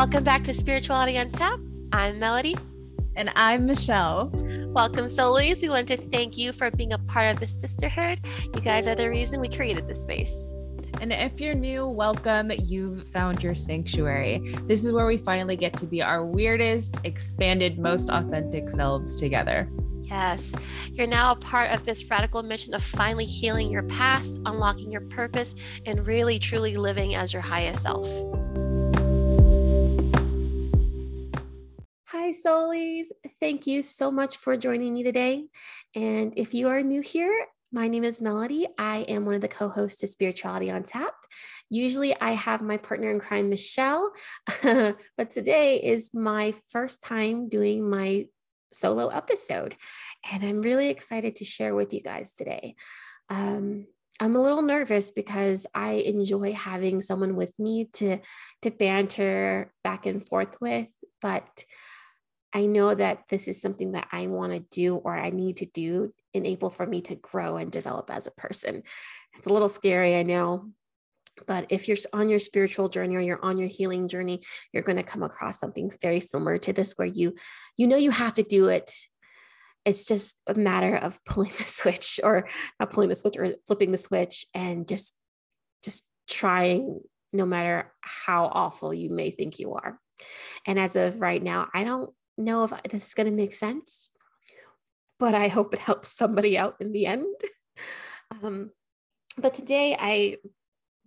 Welcome back to Spirituality on Tap. I'm Melody. And I'm Michelle. Welcome, Soulies. We want to thank you for being a part of the sisterhood. You guys are the reason we created this space. And if you're new, welcome. You've found your sanctuary. This is where we finally get to be our weirdest, expanded, most authentic selves together. Yes, you're now a part of this radical mission of finally healing your past, unlocking your purpose, and really truly living as your highest self. Hi, Soulies. Thank you so much for joining me today. And if you are new here, my name is Melody. I am one of the co hosts of Spirituality on Tap. Usually I have my partner in crime, Michelle, but today is my first time doing my solo episode. And I'm really excited to share with you guys today. Um, I'm a little nervous because I enjoy having someone with me to, to banter back and forth with, but I know that this is something that I want to do or I need to do in enable for me to grow and develop as a person. It's a little scary, I know. But if you're on your spiritual journey or you're on your healing journey, you're going to come across something very similar to this where you you know you have to do it. It's just a matter of pulling the switch or not pulling the switch or flipping the switch and just just trying no matter how awful you may think you are. And as of right now, I don't know if this is going to make sense, but I hope it helps somebody out in the end. Um, but today I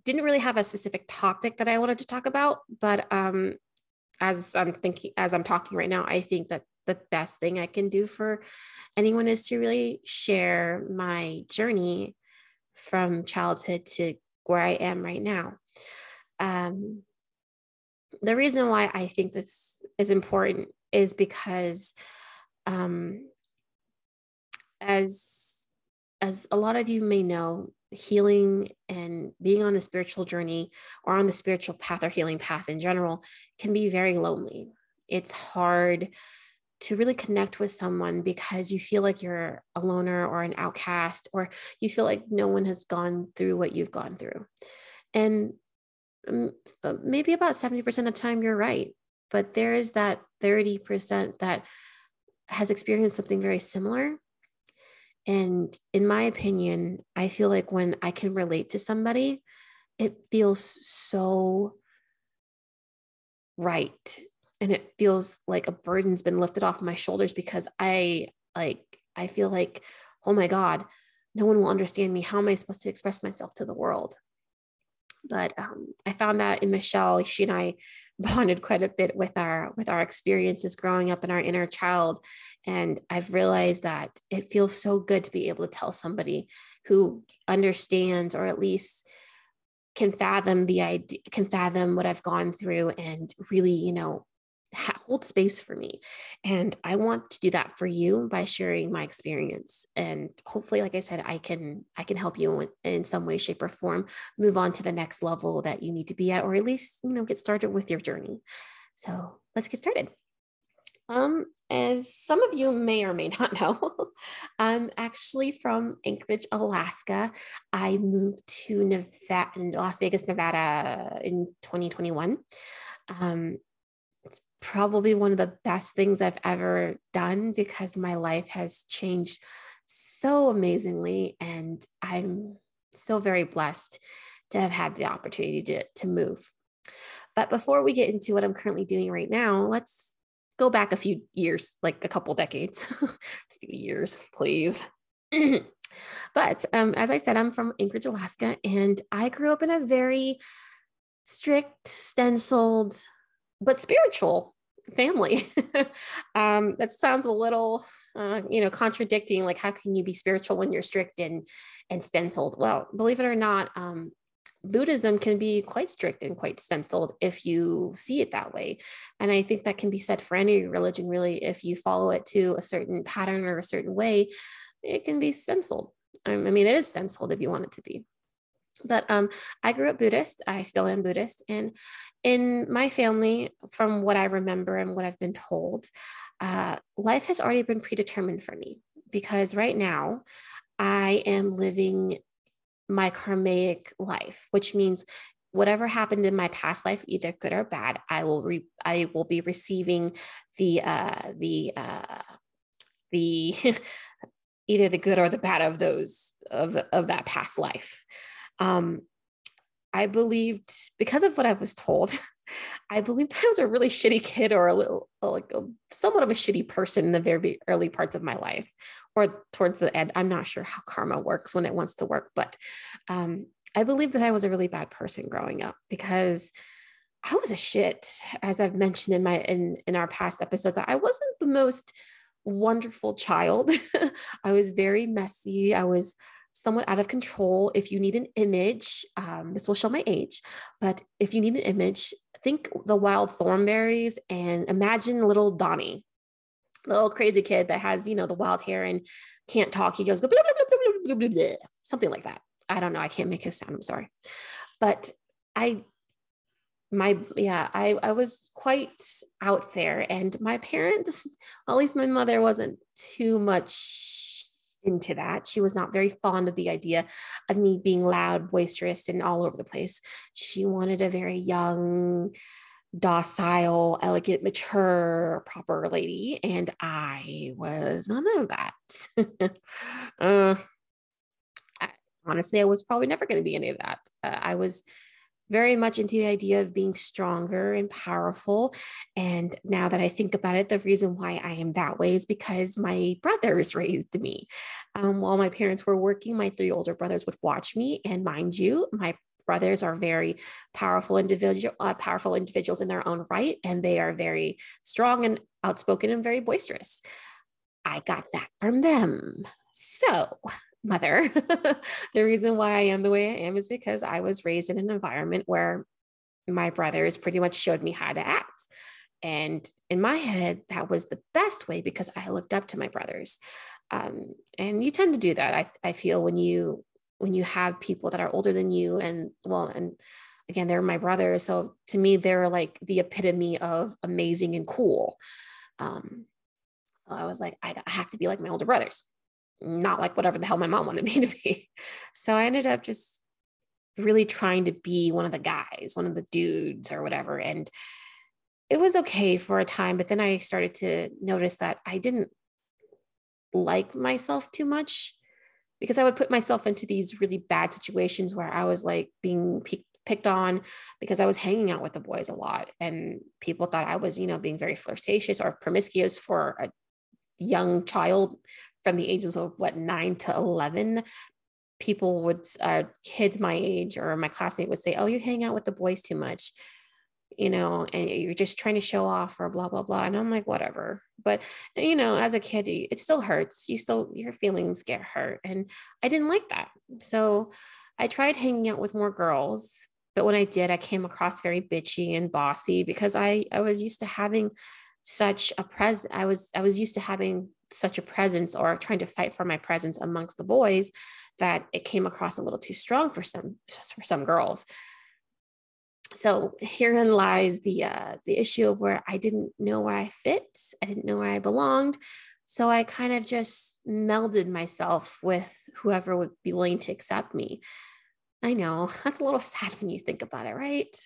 didn't really have a specific topic that I wanted to talk about, but um, as I'm thinking, as I'm talking right now, I think that the best thing I can do for anyone is to really share my journey from childhood to where I am right now. Um, the reason why I think this is important is because um, as as a lot of you may know healing and being on a spiritual journey or on the spiritual path or healing path in general can be very lonely. It's hard to really connect with someone because you feel like you're a loner or an outcast or you feel like no one has gone through what you've gone through. And um, maybe about 70% of the time you're right but there is that 30% that has experienced something very similar. And in my opinion, I feel like when I can relate to somebody, it feels so right. And it feels like a burden's been lifted off my shoulders because I like, I feel like, oh my God, no one will understand me. How am I supposed to express myself to the world? But um, I found that in Michelle, she and I bonded quite a bit with our with our experiences growing up in our inner child. And i've realized that it feels so good to be able to tell somebody who understands or at least can fathom the idea can fathom what i've gone through and really you know hold space for me. And I want to do that for you by sharing my experience. And hopefully, like I said, I can I can help you in, some way, shape, or form move on to the next level that you need to be at, or at least you know get started with your journey. So let's get started. Um, as some of you may or may not know, I'm actually from Anchorage, Alaska. I moved to Nevada, Las Vegas, Nevada in 2021. Um, probably one of the best things I've ever done because my life has changed so amazingly. And I'm so very blessed to have had the opportunity to, to move. But before we get into what I'm currently doing right now, let's go back a few years, like a couple decades, a few years, please. but um, as I said, I'm from Anchorage, Alaska, and I grew up in a very strict, stenciled, but spiritual family. um, that sounds a little, uh, you know, contradicting. Like, how can you be spiritual when you're strict and and stenciled? Well, believe it or not, um, Buddhism can be quite strict and quite stenciled if you see it that way. And I think that can be said for any religion, really. If you follow it to a certain pattern or a certain way, it can be stenciled. I mean, it is stenciled if you want it to be. But um, I grew up Buddhist. I still am Buddhist. And in my family, from what I remember and what I've been told, uh, life has already been predetermined for me because right now I am living my karmic life, which means whatever happened in my past life, either good or bad, I will re- I will be receiving the uh, the uh, the either the good or the bad of those of of that past life. Um, I believed because of what I was told. I believed I was a really shitty kid or a little like a, somewhat of a shitty person in the very early parts of my life or towards the end. I'm not sure how karma works when it wants to work, but um, I believe that I was a really bad person growing up because I was a shit, as I've mentioned in my in in our past episodes. I wasn't the most wonderful child. I was very messy. I was somewhat out of control. If you need an image, um, this will show my age, but if you need an image, think the wild thornberries and imagine little Donnie, little crazy kid that has, you know, the wild hair and can't talk. He goes, blah, blah, blah, something like that. I don't know. I can't make his sound. I'm sorry. But I, my, yeah, I, I was quite out there. And my parents, at least my mother, wasn't too much into that. She was not very fond of the idea of me being loud, boisterous, and all over the place. She wanted a very young, docile, elegant, mature, proper lady. And I was none of that. uh, honestly, I was probably never going to be any of that. Uh, I was very much into the idea of being stronger and powerful. And now that I think about it, the reason why I am that way is because my brothers raised me. Um, while my parents were working, my three older brothers would watch me. And mind you, my brothers are very powerful individual uh, powerful individuals in their own right and they are very strong and outspoken and very boisterous i got that from them so mother. the reason why I am the way I am is because I was raised in an environment where my brothers pretty much showed me how to act. And in my head, that was the best way because I looked up to my brothers. Um, and you tend to do that. I, I feel when you when you have people that are older than you and well and again they're my brothers so to me they're like the epitome of amazing and cool um, so i was like I, I have to be like my older brothers not like whatever the hell my mom wanted me to be. So I ended up just really trying to be one of the guys, one of the dudes or whatever. And it was okay for a time, but then I started to notice that I didn't like myself too much because I would put myself into these really bad situations where I was like being picked on because I was hanging out with the boys a lot and people thought I was, you know, being very flirtatious or promiscuous for a young child from the ages of what nine to 11 people would uh, kids my age or my classmate would say oh you hang out with the boys too much you know and you're just trying to show off or blah blah blah and i'm like whatever. But you know as a kid it still hurts. You still your feelings get hurt and i didn't like that. So i tried hanging out with more girls but when i did i came across very bitchy and bossy because i i was used to having such a pres i was i was used to having such a presence or trying to fight for my presence amongst the boys that it came across a little too strong for some for some girls so herein lies the uh, the issue of where I didn't know where I fit, I didn't know where I belonged, so I kind of just melded myself with whoever would be willing to accept me. I know that's a little sad when you think about it, right?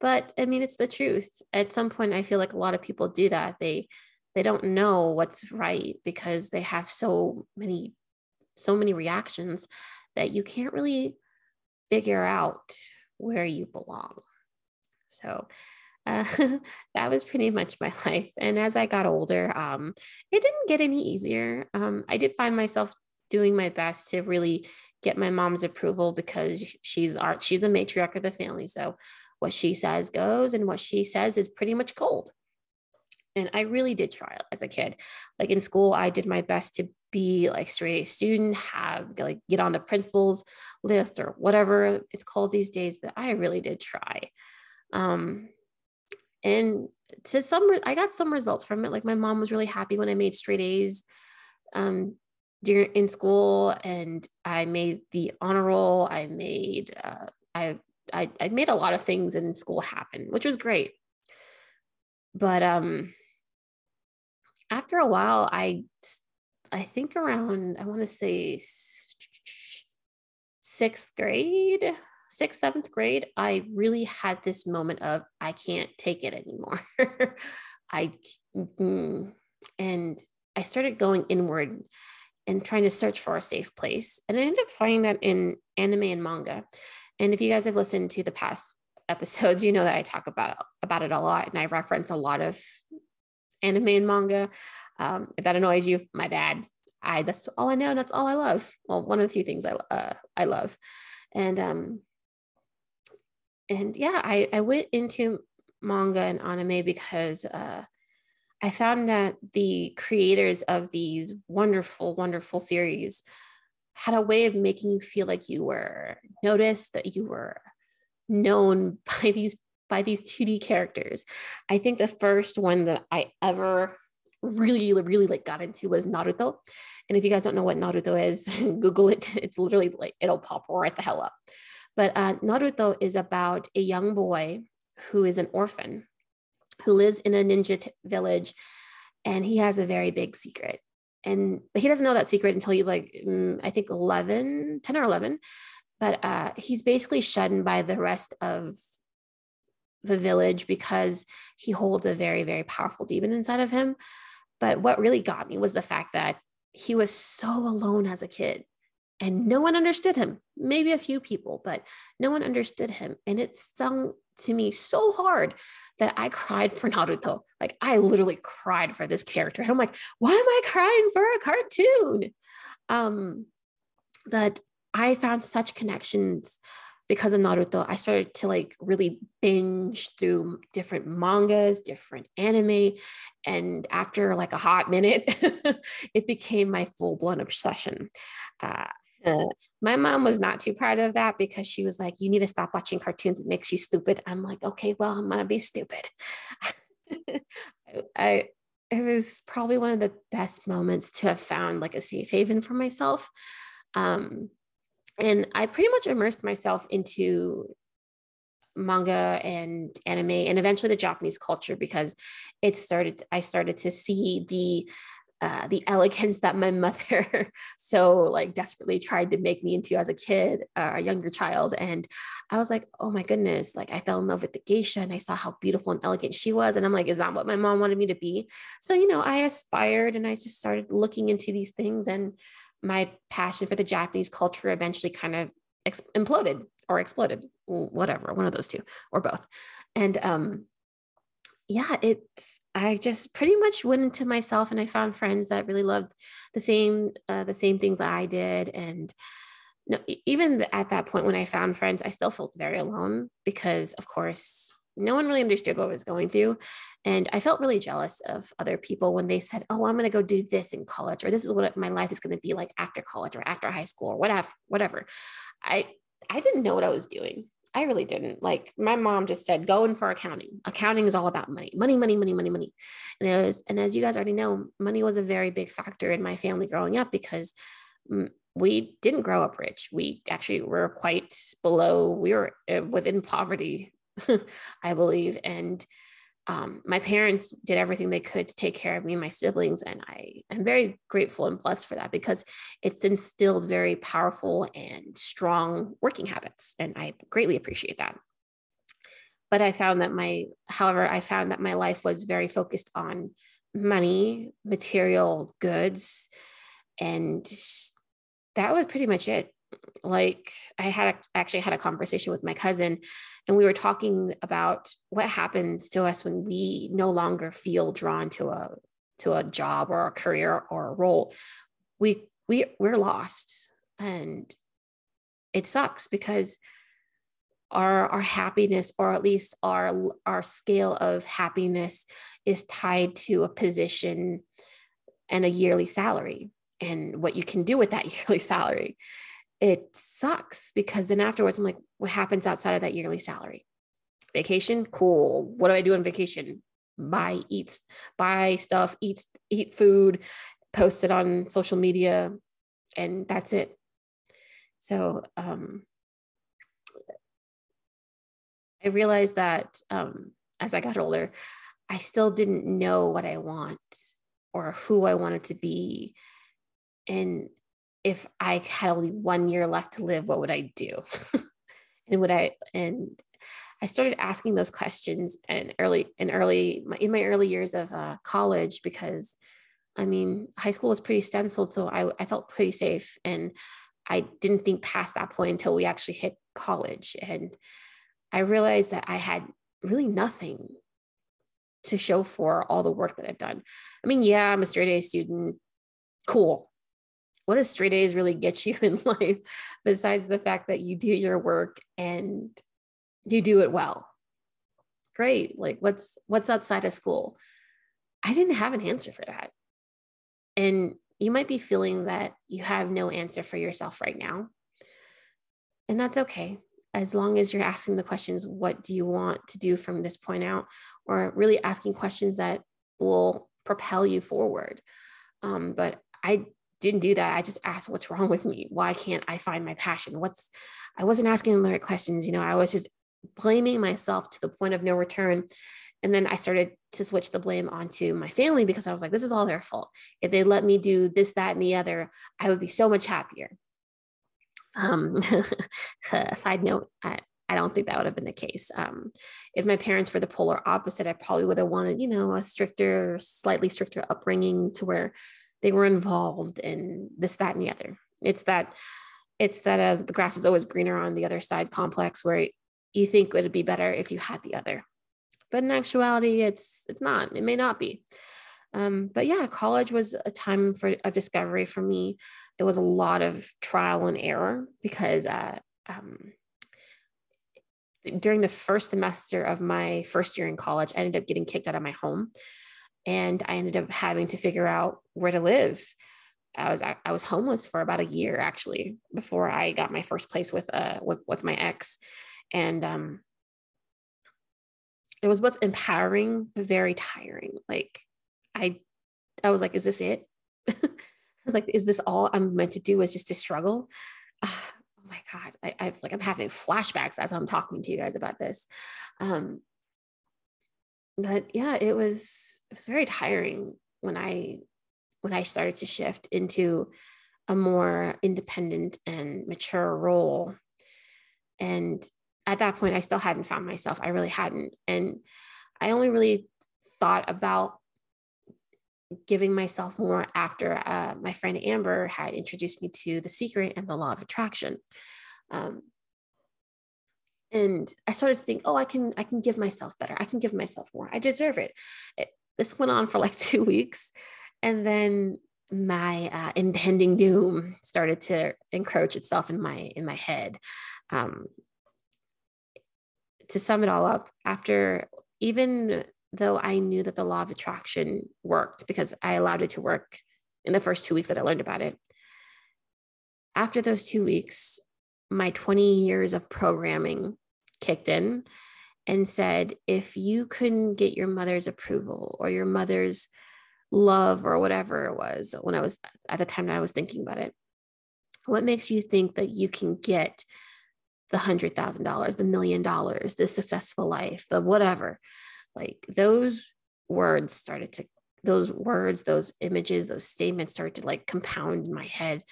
But I mean, it's the truth. At some point, I feel like a lot of people do that. They they don't know what's right because they have so many so many reactions that you can't really figure out where you belong so uh, that was pretty much my life and as i got older um, it didn't get any easier um, i did find myself doing my best to really get my mom's approval because she's art she's the matriarch of the family so what she says goes and what she says is pretty much gold and I really did try as a kid. Like in school, I did my best to be like straight A student, have like get on the principal's list or whatever it's called these days. But I really did try. Um, and to some, I got some results from it. Like my mom was really happy when I made straight A's um, during in school, and I made the honor roll. I made uh, I, I I made a lot of things in school happen, which was great. But um, after a while, I I think around I want to say sixth grade, sixth, seventh grade, I really had this moment of I can't take it anymore. I and I started going inward and trying to search for a safe place. And I ended up finding that in anime and manga. And if you guys have listened to the past episodes, you know that I talk about about it a lot, and I reference a lot of anime and manga. Um, if that annoys you, my bad. I that's all I know. That's all I love. Well, one of the few things I uh, I love, and um, and yeah, I I went into manga and anime because uh, I found that the creators of these wonderful, wonderful series had a way of making you feel like you were noticed, that you were known by these by these 2D characters. I think the first one that I ever really, really like got into was Naruto. And if you guys don't know what Naruto is, Google it. It's literally like it'll pop right the hell up. But uh, Naruto is about a young boy who is an orphan who lives in a ninja t- village and he has a very big secret. And he doesn't know that secret until he's like, mm, I think 11, 10 or 11 but uh, he's basically shunned by the rest of the village because he holds a very, very powerful demon inside of him. But what really got me was the fact that he was so alone as a kid and no one understood him. Maybe a few people, but no one understood him. And it stung to me so hard that I cried for Naruto. Like I literally cried for this character. And I'm like, why am I crying for a cartoon? Um, that I found such connections because of Naruto. I started to like really binge through different mangas, different anime. And after like a hot minute, it became my full blown obsession. Uh, my mom was not too proud of that because she was like, You need to stop watching cartoons. It makes you stupid. I'm like, Okay, well, I'm going to be stupid. I, it was probably one of the best moments to have found like a safe haven for myself. Um, and I pretty much immersed myself into manga and anime and eventually the Japanese culture because it started I started to see the uh, the elegance that my mother so like desperately tried to make me into as a kid, uh, a younger child. And I was like, oh my goodness, like I fell in love with the geisha and I saw how beautiful and elegant she was. And I'm like, is that what my mom wanted me to be? So, you know, I aspired and I just started looking into these things and my passion for the Japanese culture eventually kind of ex- imploded or exploded, whatever, one of those two or both. And um, yeah, it's I just pretty much went into myself and I found friends that really loved the same uh, the same things I did and no, even at that point when I found friends, I still felt very alone because, of course, no one really understood what I was going through. And I felt really jealous of other people when they said, Oh, I'm going to go do this in college, or this is what my life is going to be like after college or after high school or whatever, whatever. I, I didn't know what I was doing. I really didn't. Like my mom just said, go in for accounting. Accounting is all about money, money, money, money, money, money. And it was, and as you guys already know, money was a very big factor in my family growing up because we didn't grow up rich. We actually were quite below, we were uh, within poverty I believe. And um, my parents did everything they could to take care of me and my siblings. And I am very grateful and blessed for that because it's instilled very powerful and strong working habits. And I greatly appreciate that. But I found that my, however, I found that my life was very focused on money, material goods, and that was pretty much it like I had actually had a conversation with my cousin and we were talking about what happens to us when we no longer feel drawn to a to a job or a career or a role. We we we're lost and it sucks because our our happiness or at least our our scale of happiness is tied to a position and a yearly salary and what you can do with that yearly salary it sucks because then afterwards I'm like, what happens outside of that yearly salary? Vacation, cool. What do I do on vacation? Buy, eat, buy stuff, eat, eat food, post it on social media, and that's it. So um, I realized that um, as I got older, I still didn't know what I want or who I wanted to be. And if I had only one year left to live, what would I do? and would I and I started asking those questions and early in early in my early years of uh, college because I mean high school was pretty stenciled, so I, I felt pretty safe and I didn't think past that point until we actually hit college and I realized that I had really nothing to show for all the work that I've done. I mean, yeah, I'm a straight A student. Cool. What does straight A's really get you in life besides the fact that you do your work and you do it well? Great. Like what's what's outside of school? I didn't have an answer for that. And you might be feeling that you have no answer for yourself right now. And that's okay as long as you're asking the questions, what do you want to do from this point out? Or really asking questions that will propel you forward. Um, but I didn't do that. I just asked, what's wrong with me? Why can't I find my passion? What's, I wasn't asking the right questions. You know, I was just blaming myself to the point of no return. And then I started to switch the blame onto my family because I was like, this is all their fault. If they let me do this, that, and the other, I would be so much happier. Um, side note, I, I don't think that would have been the case. Um, if my parents were the polar opposite, I probably would have wanted, you know, a stricter, slightly stricter upbringing to where they were involved in this, that, and the other. It's that, it's that uh, the grass is always greener on the other side complex where you think it would be better if you had the other, but in actuality, it's it's not. It may not be. Um, but yeah, college was a time for a discovery for me. It was a lot of trial and error because uh, um, during the first semester of my first year in college, I ended up getting kicked out of my home, and I ended up having to figure out where to live. I was I was homeless for about a year actually before I got my first place with uh with, with my ex, and um, it was both empowering but very tiring. Like I I was like, is this it? I was like, is this all I'm meant to do is just to struggle? oh my God. I, I like I'm having flashbacks as I'm talking to you guys about this. Um, but yeah, it was it was very tiring when I when I started to shift into a more independent and mature role. And at that point, I still hadn't found myself. I really hadn't. And I only really thought about giving myself more after uh, my friend Amber had introduced me to The Secret and the Law of Attraction. Um, and I started to think, oh, I can, I can give myself better. I can give myself more. I deserve it. it this went on for like two weeks, and then my uh, impending doom started to encroach itself in my in my head. Um, to sum it all up, after even though I knew that the law of attraction worked because I allowed it to work in the first two weeks that I learned about it. After those two weeks, my 20 years of programming kicked in and said, if you couldn't get your mother's approval or your mother's love or whatever it was when I was at the time that I was thinking about it, what makes you think that you can get the hundred thousand dollars, the million dollars, the successful life, the whatever? like those words started to those words those images those statements started to like compound in my head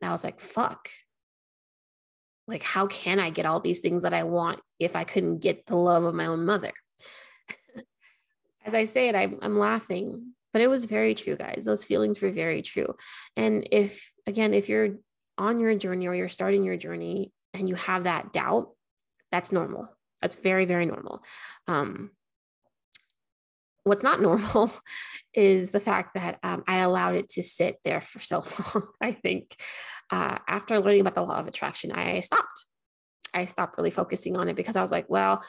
and i was like fuck like how can i get all these things that i want if i couldn't get the love of my own mother. As i say it I'm, I'm laughing but it was very true guys. Those feelings were very true. And if again if you're on your journey or you're starting your journey and you have that doubt that's normal. That's very very normal. Um, what's not normal is the fact that um, I allowed it to sit there for so long. I think. Uh, after learning about the law of attraction, I stopped. I stopped really focusing on it because I was like, well,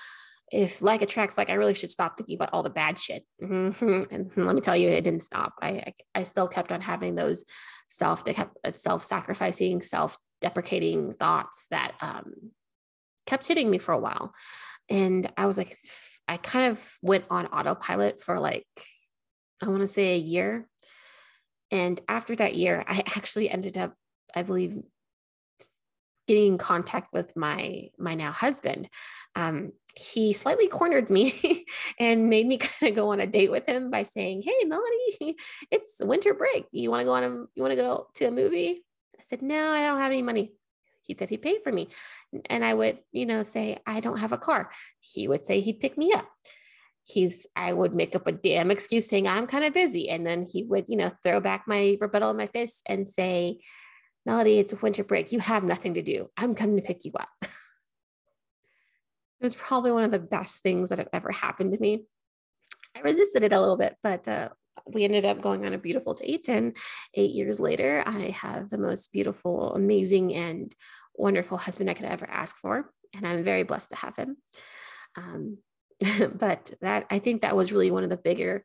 if like attracts like, I really should stop thinking about all the bad shit. And let me tell you, it didn't stop. I, I, I still kept on having those self self sacrificing, self deprecating thoughts that um, kept hitting me for a while, and I was like I kind of went on autopilot for like, I want to say a year. And after that year, I actually ended up, I believe, getting in contact with my my now husband. Um, he slightly cornered me and made me kind of go on a date with him by saying, "Hey, Melanie, it's winter break. You want to go on a you want to go to a movie?" I said, "No, I don't have any money." He said he'd pay for me. And I would, you know, say, I don't have a car. He would say he'd pick me up. He's, I would make up a damn excuse saying I'm kind of busy. And then he would, you know, throw back my rebuttal in my face and say, Melody, it's a winter break. You have nothing to do. I'm coming to pick you up. it was probably one of the best things that have ever happened to me. I resisted it a little bit, but uh, we ended up going on a beautiful date. And eight years later, I have the most beautiful, amazing, and wonderful husband I could ever ask for. And I'm very blessed to have him. Um, but that I think that was really one of the bigger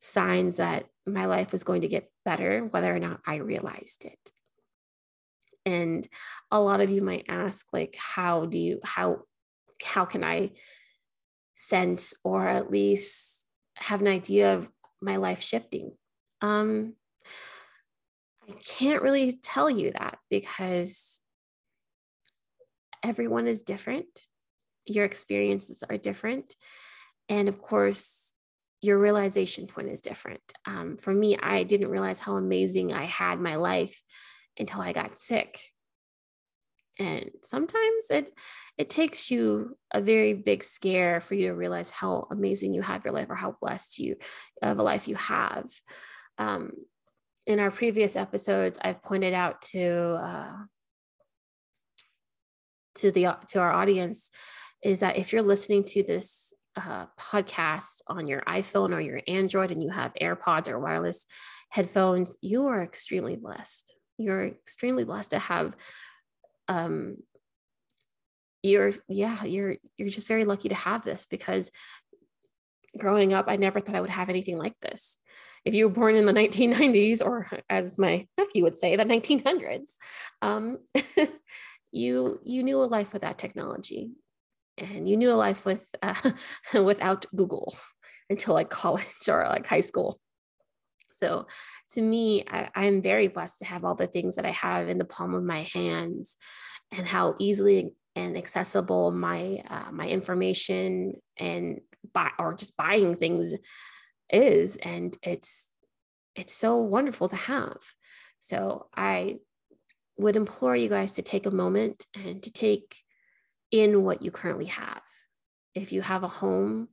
signs that my life was going to get better, whether or not I realized it. And a lot of you might ask, like, how do you, how, how can I sense or at least have an idea of my life shifting? Um, I can't really tell you that because everyone is different. Your experiences are different. And of course, your realization point is different. Um, for me, I didn't realize how amazing I had my life until I got sick. And sometimes it it takes you a very big scare for you to realize how amazing you have your life or how blessed you of a life you have. Um, in our previous episodes, I've pointed out to uh, to the to our audience is that if you're listening to this uh, podcast on your iPhone or your Android and you have AirPods or wireless headphones, you are extremely blessed. You're extremely blessed to have um, you're yeah you're you're just very lucky to have this because growing up i never thought i would have anything like this. If you were born in the 1990s or as my nephew would say the 1900s um, you you knew a life without technology. And you knew a life with uh, without google until like college or like high school so to me, I, am very blessed to have all the things that I have in the palm of my hands and how easily and accessible my uh, my information and buy or just buying things is. And it's it's so wonderful to have. So i would implore you guys to take a moment and to take in what you currently have. If you have a home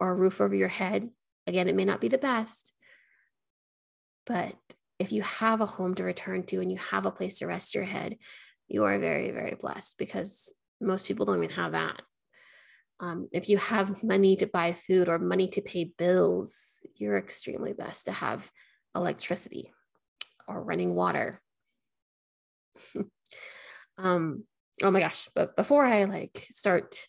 or a roof over your head again it may not be the best but if you have a home to return to and you have a place to rest your head, you are very, very blessed because most people don't even have that. Um, if you have money to buy food or money to pay bills, you're extremely blessed to have electricity or running water. um, oh my gosh! But before I like start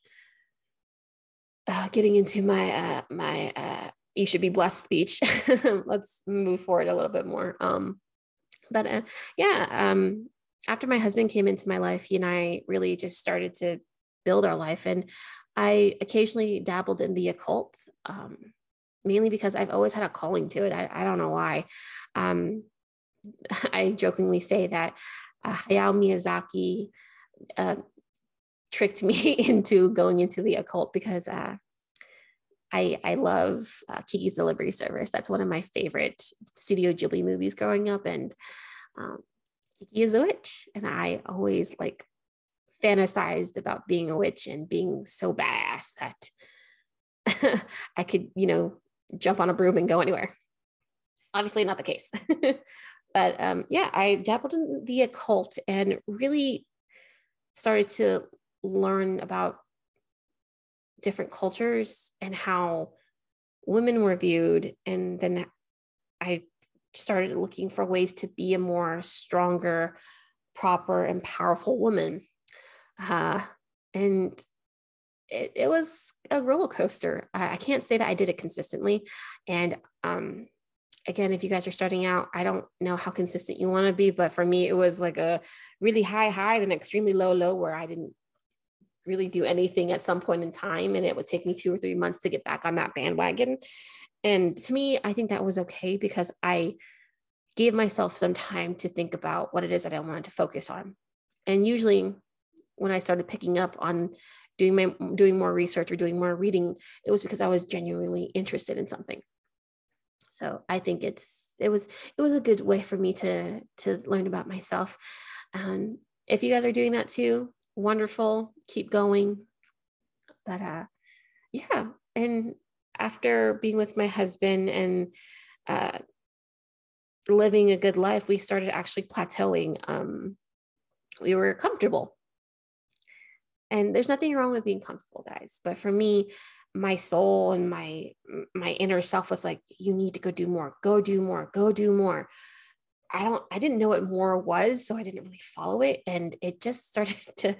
uh, getting into my uh, my uh, you should be blessed speech. Let's move forward a little bit more. Um, but uh, yeah, um, after my husband came into my life, he and I really just started to build our life. And I occasionally dabbled in the occult, um, mainly because I've always had a calling to it. I, I don't know why. Um, I jokingly say that uh, Hayao Miyazaki uh, tricked me into going into the occult because uh, I, I love uh, Kiki's Delivery Service. That's one of my favorite Studio Ghibli movies growing up. And um, Kiki is a witch. And I always like fantasized about being a witch and being so badass that I could, you know, jump on a broom and go anywhere. Obviously, not the case. but um, yeah, I dabbled in the occult and really started to learn about different cultures and how women were viewed. And then I started looking for ways to be a more stronger, proper, and powerful woman. Uh, and it, it was a roller coaster. I, I can't say that I did it consistently. And um, again, if you guys are starting out, I don't know how consistent you want to be, but for me, it was like a really high high, then extremely low low, where I didn't really do anything at some point in time and it would take me two or three months to get back on that bandwagon. And to me i think that was okay because i gave myself some time to think about what it is that i wanted to focus on. And usually when i started picking up on doing my doing more research or doing more reading it was because i was genuinely interested in something. So i think it's it was it was a good way for me to to learn about myself. And if you guys are doing that too, wonderful. Keep going. But uh, yeah. And after being with my husband and uh, living a good life, we started actually plateauing. Um, we were comfortable. And there's nothing wrong with being comfortable, guys. But for me, my soul and my my inner self was like, you need to go do more, go do more, go do more. I don't I didn't know what more was, so I didn't really follow it. And it just started to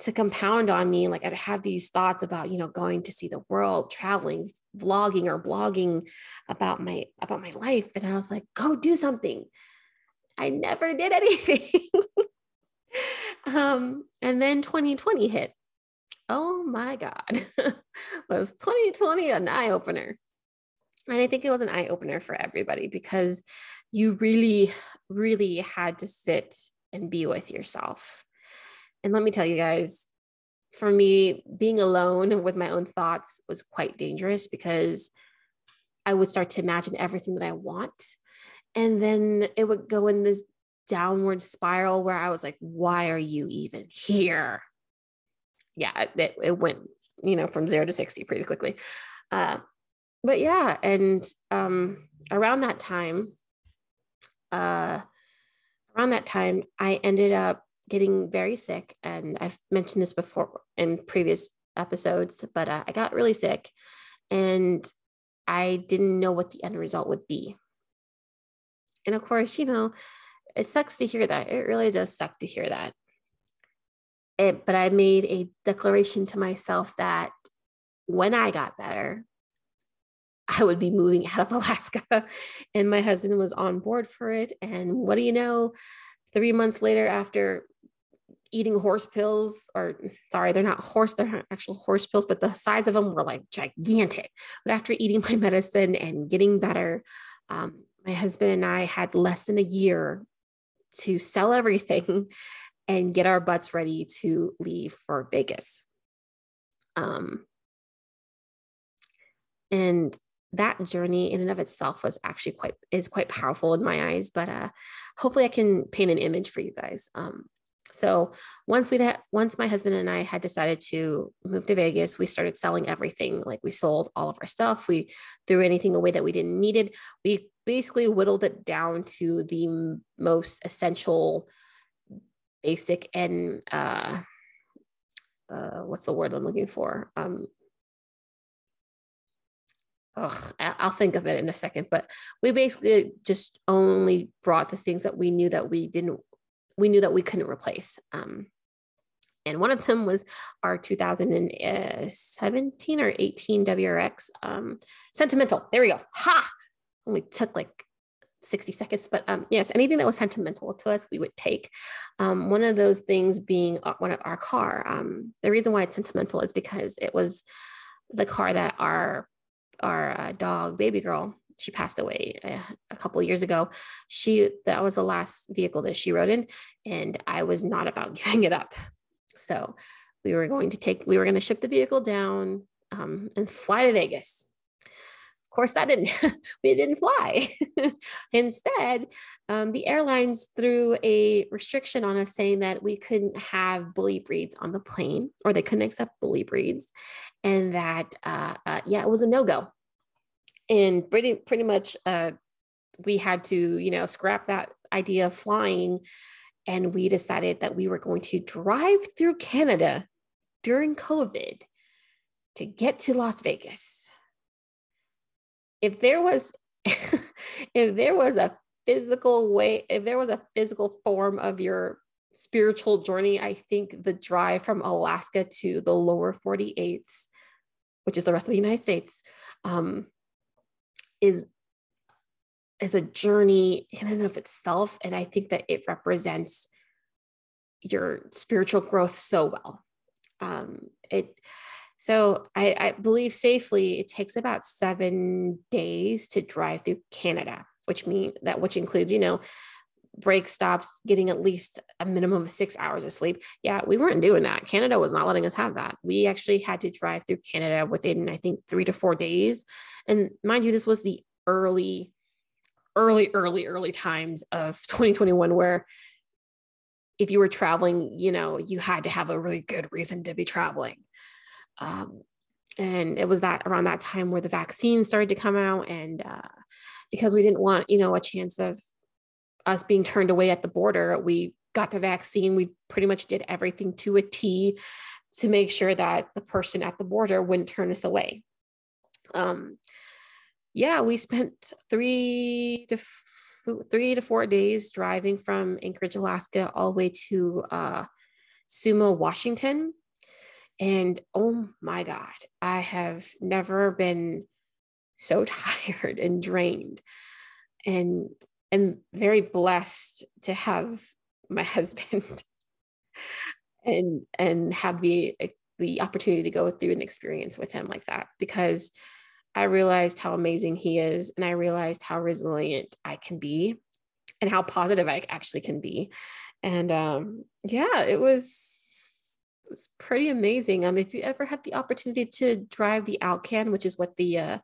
to compound on me. Like I'd have these thoughts about, you know, going to see the world, traveling, vlogging or blogging about my about my life. And I was like, go do something. I never did anything. um, and then 2020 hit. Oh my God. was 2020 an eye-opener? And I think it was an eye-opener for everybody because you really, really had to sit and be with yourself. And let me tell you guys, for me, being alone with my own thoughts was quite dangerous because I would start to imagine everything that I want. And then it would go in this downward spiral where I was like, why are you even here? Yeah, it, it went, you know, from zero to 60 pretty quickly. Uh, but yeah, and um, around that time, uh, around that time, I ended up getting very sick. And I've mentioned this before in previous episodes, but uh, I got really sick and I didn't know what the end result would be. And of course, you know, it sucks to hear that. It really does suck to hear that. It, but I made a declaration to myself that when I got better, I would be moving out of Alaska. And my husband was on board for it. And what do you know? Three months later, after eating horse pills, or sorry, they're not horse, they're not actual horse pills, but the size of them were like gigantic. But after eating my medicine and getting better, um, my husband and I had less than a year to sell everything and get our butts ready to leave for Vegas. Um, and that journey in and of itself was actually quite is quite powerful in my eyes but uh hopefully i can paint an image for you guys. Um so once we had once my husband and i had decided to move to vegas we started selling everything. Like we sold all of our stuff. We threw anything away that we didn't needed. We basically whittled it down to the most essential basic and uh uh, what's the word I'm looking for? Um, ugh, I'll think of it in a second, but we basically just only brought the things that we knew that we didn't, we knew that we couldn't replace. Um, and one of them was our 2017 or 18 WRX um, Sentimental. There we go. Ha! Only took like 60 seconds, but um, yes, anything that was sentimental to us, we would take. Um, one of those things being uh, one of our car. Um, the reason why it's sentimental is because it was the car that our our uh, dog baby girl she passed away a, uh, a couple years ago. She that was the last vehicle that she rode in and i was not about giving it up. So we were going to take we were going to ship the vehicle down um, and fly to vegas of course that didn't we didn't fly instead um, the airlines threw a restriction on us saying that we couldn't have bully breeds on the plane or they couldn't accept bully breeds and that uh, uh, yeah, it was a no go, and pretty pretty much uh, we had to you know scrap that idea of flying, and we decided that we were going to drive through Canada during COVID to get to Las Vegas. If there was if there was a physical way, if there was a physical form of your spiritual journey, I think the drive from Alaska to the lower 48s, which is the rest of the United States, um, is is a journey in and of itself. And I think that it represents your spiritual growth so well. Um, it so I, I believe safely it takes about seven days to drive through Canada, which mean that which includes, you know, break stops, getting at least a minimum of six hours of sleep. Yeah, we weren't doing that. Canada was not letting us have that. We actually had to drive through Canada within, I think, three to four days. And mind you, this was the early, early, early, early times of 2021 where if you were traveling, you know, you had to have a really good reason to be traveling. Um, and it was that around that time where the vaccine started to come out and uh, because we didn't want you know a chance of us being turned away at the border we got the vaccine. We pretty much did everything to a t to make sure that the person at the border wouldn't turn us away. Um yeah we spent three to f- three to four days driving from anchorage alaska all the way to uh sumo washington and oh my God, I have never been so tired and drained and am very blessed to have my husband and and have the the opportunity to go through an experience with him like that because I realized how amazing he is and I realized how resilient I can be and how positive I actually can be. And um yeah, it was was pretty amazing. Um, if you ever had the opportunity to drive the Alcan, which is what the uh,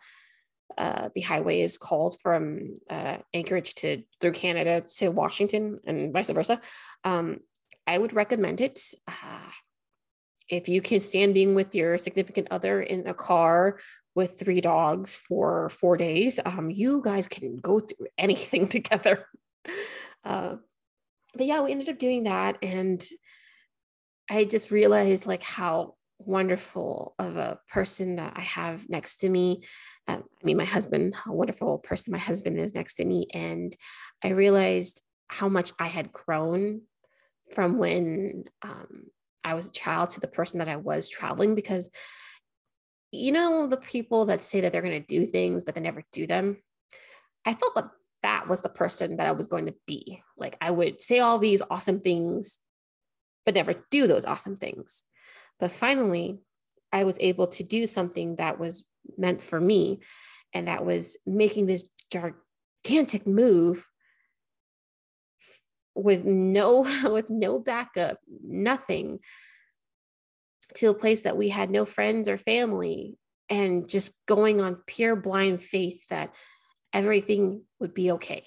uh, the highway is called from uh, Anchorage to through Canada to Washington and vice versa, um, I would recommend it. Uh, if you can stand being with your significant other in a car with three dogs for four days, um, you guys can go through anything together. Uh, but yeah, we ended up doing that, and I just realized like how wonderful of a person that I have next to me. Um, I mean, my husband, how wonderful person my husband is next to me. And I realized how much I had grown from when um, I was a child to the person that I was traveling because, you know, the people that say that they're going to do things, but they never do them. I felt that that was the person that I was going to be. Like I would say all these awesome things but never do those awesome things. But finally, I was able to do something that was meant for me, and that was making this gigantic move with no with no backup, nothing to a place that we had no friends or family and just going on pure blind faith that everything would be okay.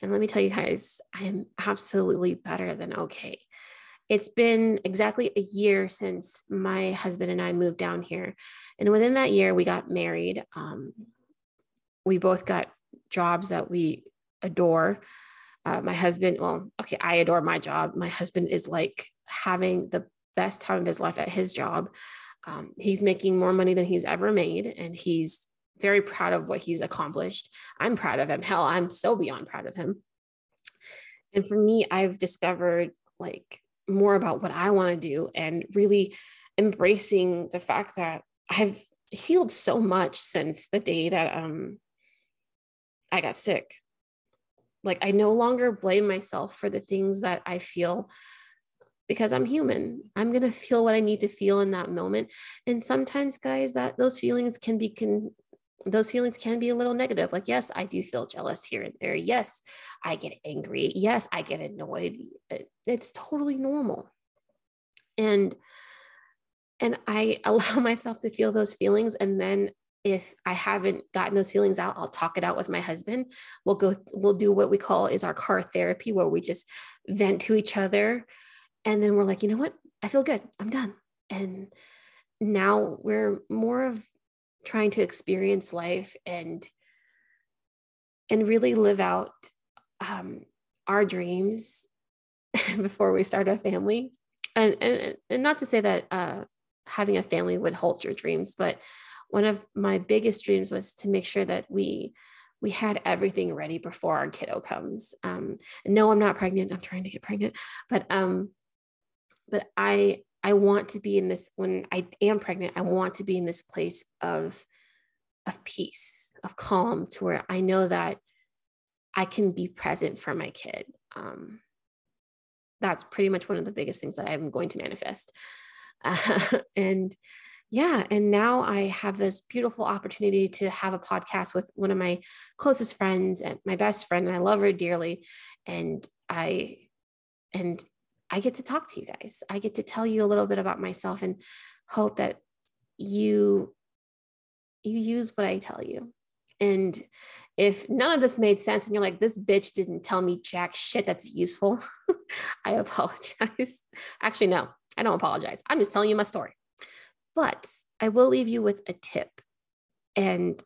And let me tell you guys, I am absolutely better than okay. It's been exactly a year since my husband and I moved down here. And within that year, we got married. Um, we both got jobs that we adore. Uh, my husband, well, okay, I adore my job. My husband is like having the best time of his life at his job. Um, he's making more money than he's ever made, and he's very proud of what he's accomplished. I'm proud of him. Hell, I'm so beyond proud of him. And for me, I've discovered like more about what I want to do and really embracing the fact that I've healed so much since the day that um I got sick. Like I no longer blame myself for the things that I feel because I'm human. I'm going to feel what I need to feel in that moment. And sometimes guys that those feelings can be can those feelings can be a little negative. Like, yes, I do feel jealous here and there. Yes, I get angry. Yes, I get annoyed. Uh, it's totally normal. And and I allow myself to feel those feelings. And then if I haven't gotten those feelings out, I'll talk it out with my husband. We'll go, we'll do what we call is our car therapy, where we just vent to each other. And then we're like, you know what? I feel good. I'm done. And now we're more of trying to experience life and and really live out um, our dreams before we start a family. And, and and not to say that uh, having a family would halt your dreams but one of my biggest dreams was to make sure that we we had everything ready before our kiddo comes. Um, no i'm not pregnant. I'm trying to get pregnant. But um but i I want to be in this when I am pregnant, I want to be in this place of of peace, of calm to where I know that I can be present for my kid. Um, that's pretty much one of the biggest things that I'm going to manifest. Uh, and yeah, and now I have this beautiful opportunity to have a podcast with one of my closest friends and my best friend, and I love her dearly. And I, and I get to talk to you guys. I get to tell you a little bit about myself and hope that you you use what I tell you. And If none of this made sense and you're like, this bitch didn't tell me jack shit that's useful, I apologize. Actually, no, I don't apologize. I'm just telling you my story. But I will leave you with a tip. And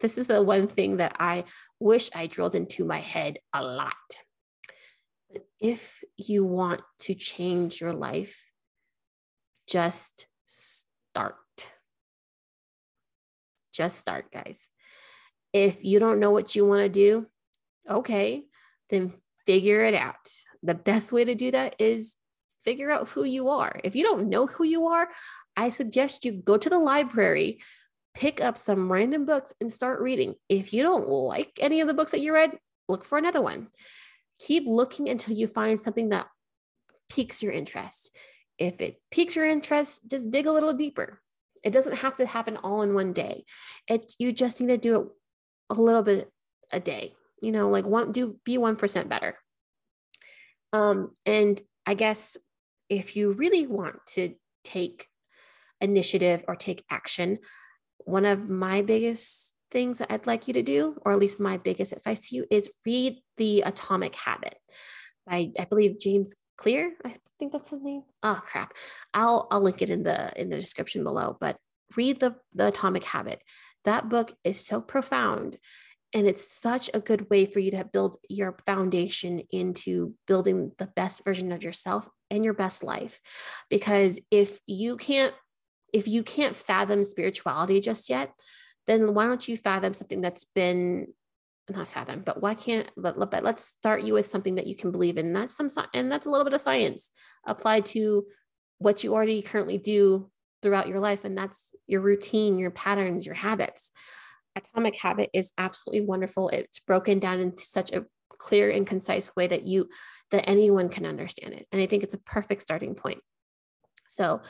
this is the one thing that I wish I drilled into my head a lot. But if you want to change your life, just start. Just start, guys. If you don't know what you want to do, okay, then figure it out. The best way to do that is figure out who you are. If you don't know who you are, I suggest you go to the library, pick up some random books and start reading. If you don't like any of the books that you read, look for another one. Keep looking until you find something that piques your interest. If it piques your interest, just dig a little deeper. It doesn't have to happen all in one day. It you just need to do it a little bit a day. You know, like one do be 1% better. Um, and I guess if you really want to take initiative or take action, one of my biggest things I'd like you to do, or at least my biggest advice to you, is read The Atomic Habit by I believe James Clear. I think that's his name. Oh crap. I'll I'll link it in the in the description below. But read the the Atomic Habit. That book is so profound. And it's such a good way for you to build your foundation into building the best version of yourself and your best life. Because if you can't if you can't fathom spirituality just yet, then why don't you fathom something that's been not fathom, but why can't but, but let's start you with something that you can believe in. That's some and that's a little bit of science applied to what you already currently do throughout your life, and that's your routine, your patterns, your habits. Atomic Habit is absolutely wonderful. It's broken down into such a clear and concise way that you that anyone can understand it, and I think it's a perfect starting point. So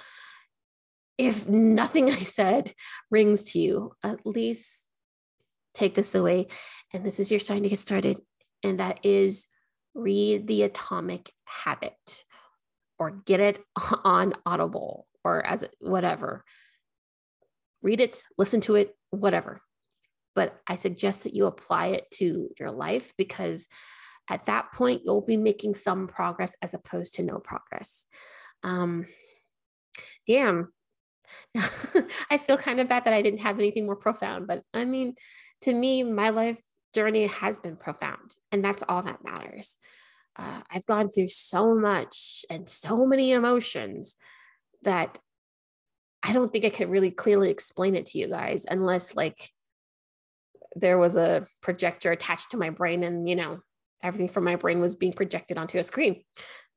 if nothing I said rings to you, at least take this away. And this is your sign to get started. And that is read The Atomic Habit or get it on Audible or as whatever. Read it, listen to it, whatever. But I suggest that you apply it to your life because at that point, you'll be making some progress as opposed to no progress. Um, damn, I feel kind of bad that I didn't have anything more profound, but I mean, to me, my life journey has been profound, and that's all that matters. Uh, I've gone through so much and so many emotions that I don't think I could really clearly explain it to you guys unless, like, there was a projector attached to my brain and, you know, everything from my brain was being projected onto a screen.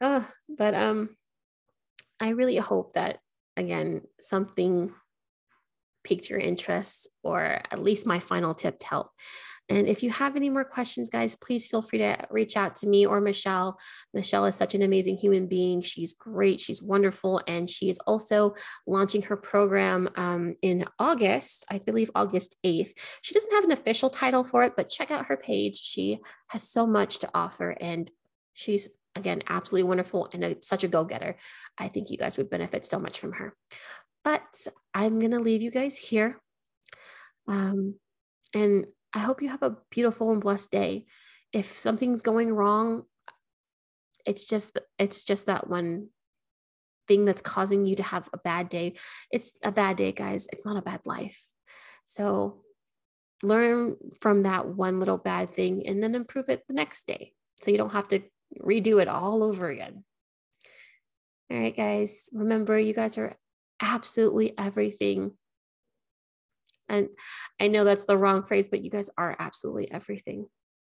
but um, I really hope that, again, something piqued your interest or at least my final tip to help. And if you have any more questions, guys, please feel free to reach out to me or Michelle. Michelle is such an amazing human being. She's great. She's wonderful. And she is also launching her program um, in August, I believe August 8th. She doesn't have an official title for it, but check out her page. She has so much to offer and she's again absolutely wonderful and a, such a go-getter. I think you guys would benefit so much from her. But i'm going to leave you guys here. Um, and i hope you have a beautiful and blessed day. If something's going wrong it's just it's just that one thing that's causing you to have a bad day. It's a bad day guys. It's not a bad life. So learn from that one little bad thing and then improve it the next day. So you don't have to redo it all over again. All right, guys, remember you guys are absolutely everything. And I know that's the wrong phrase, but you guys are absolutely everything.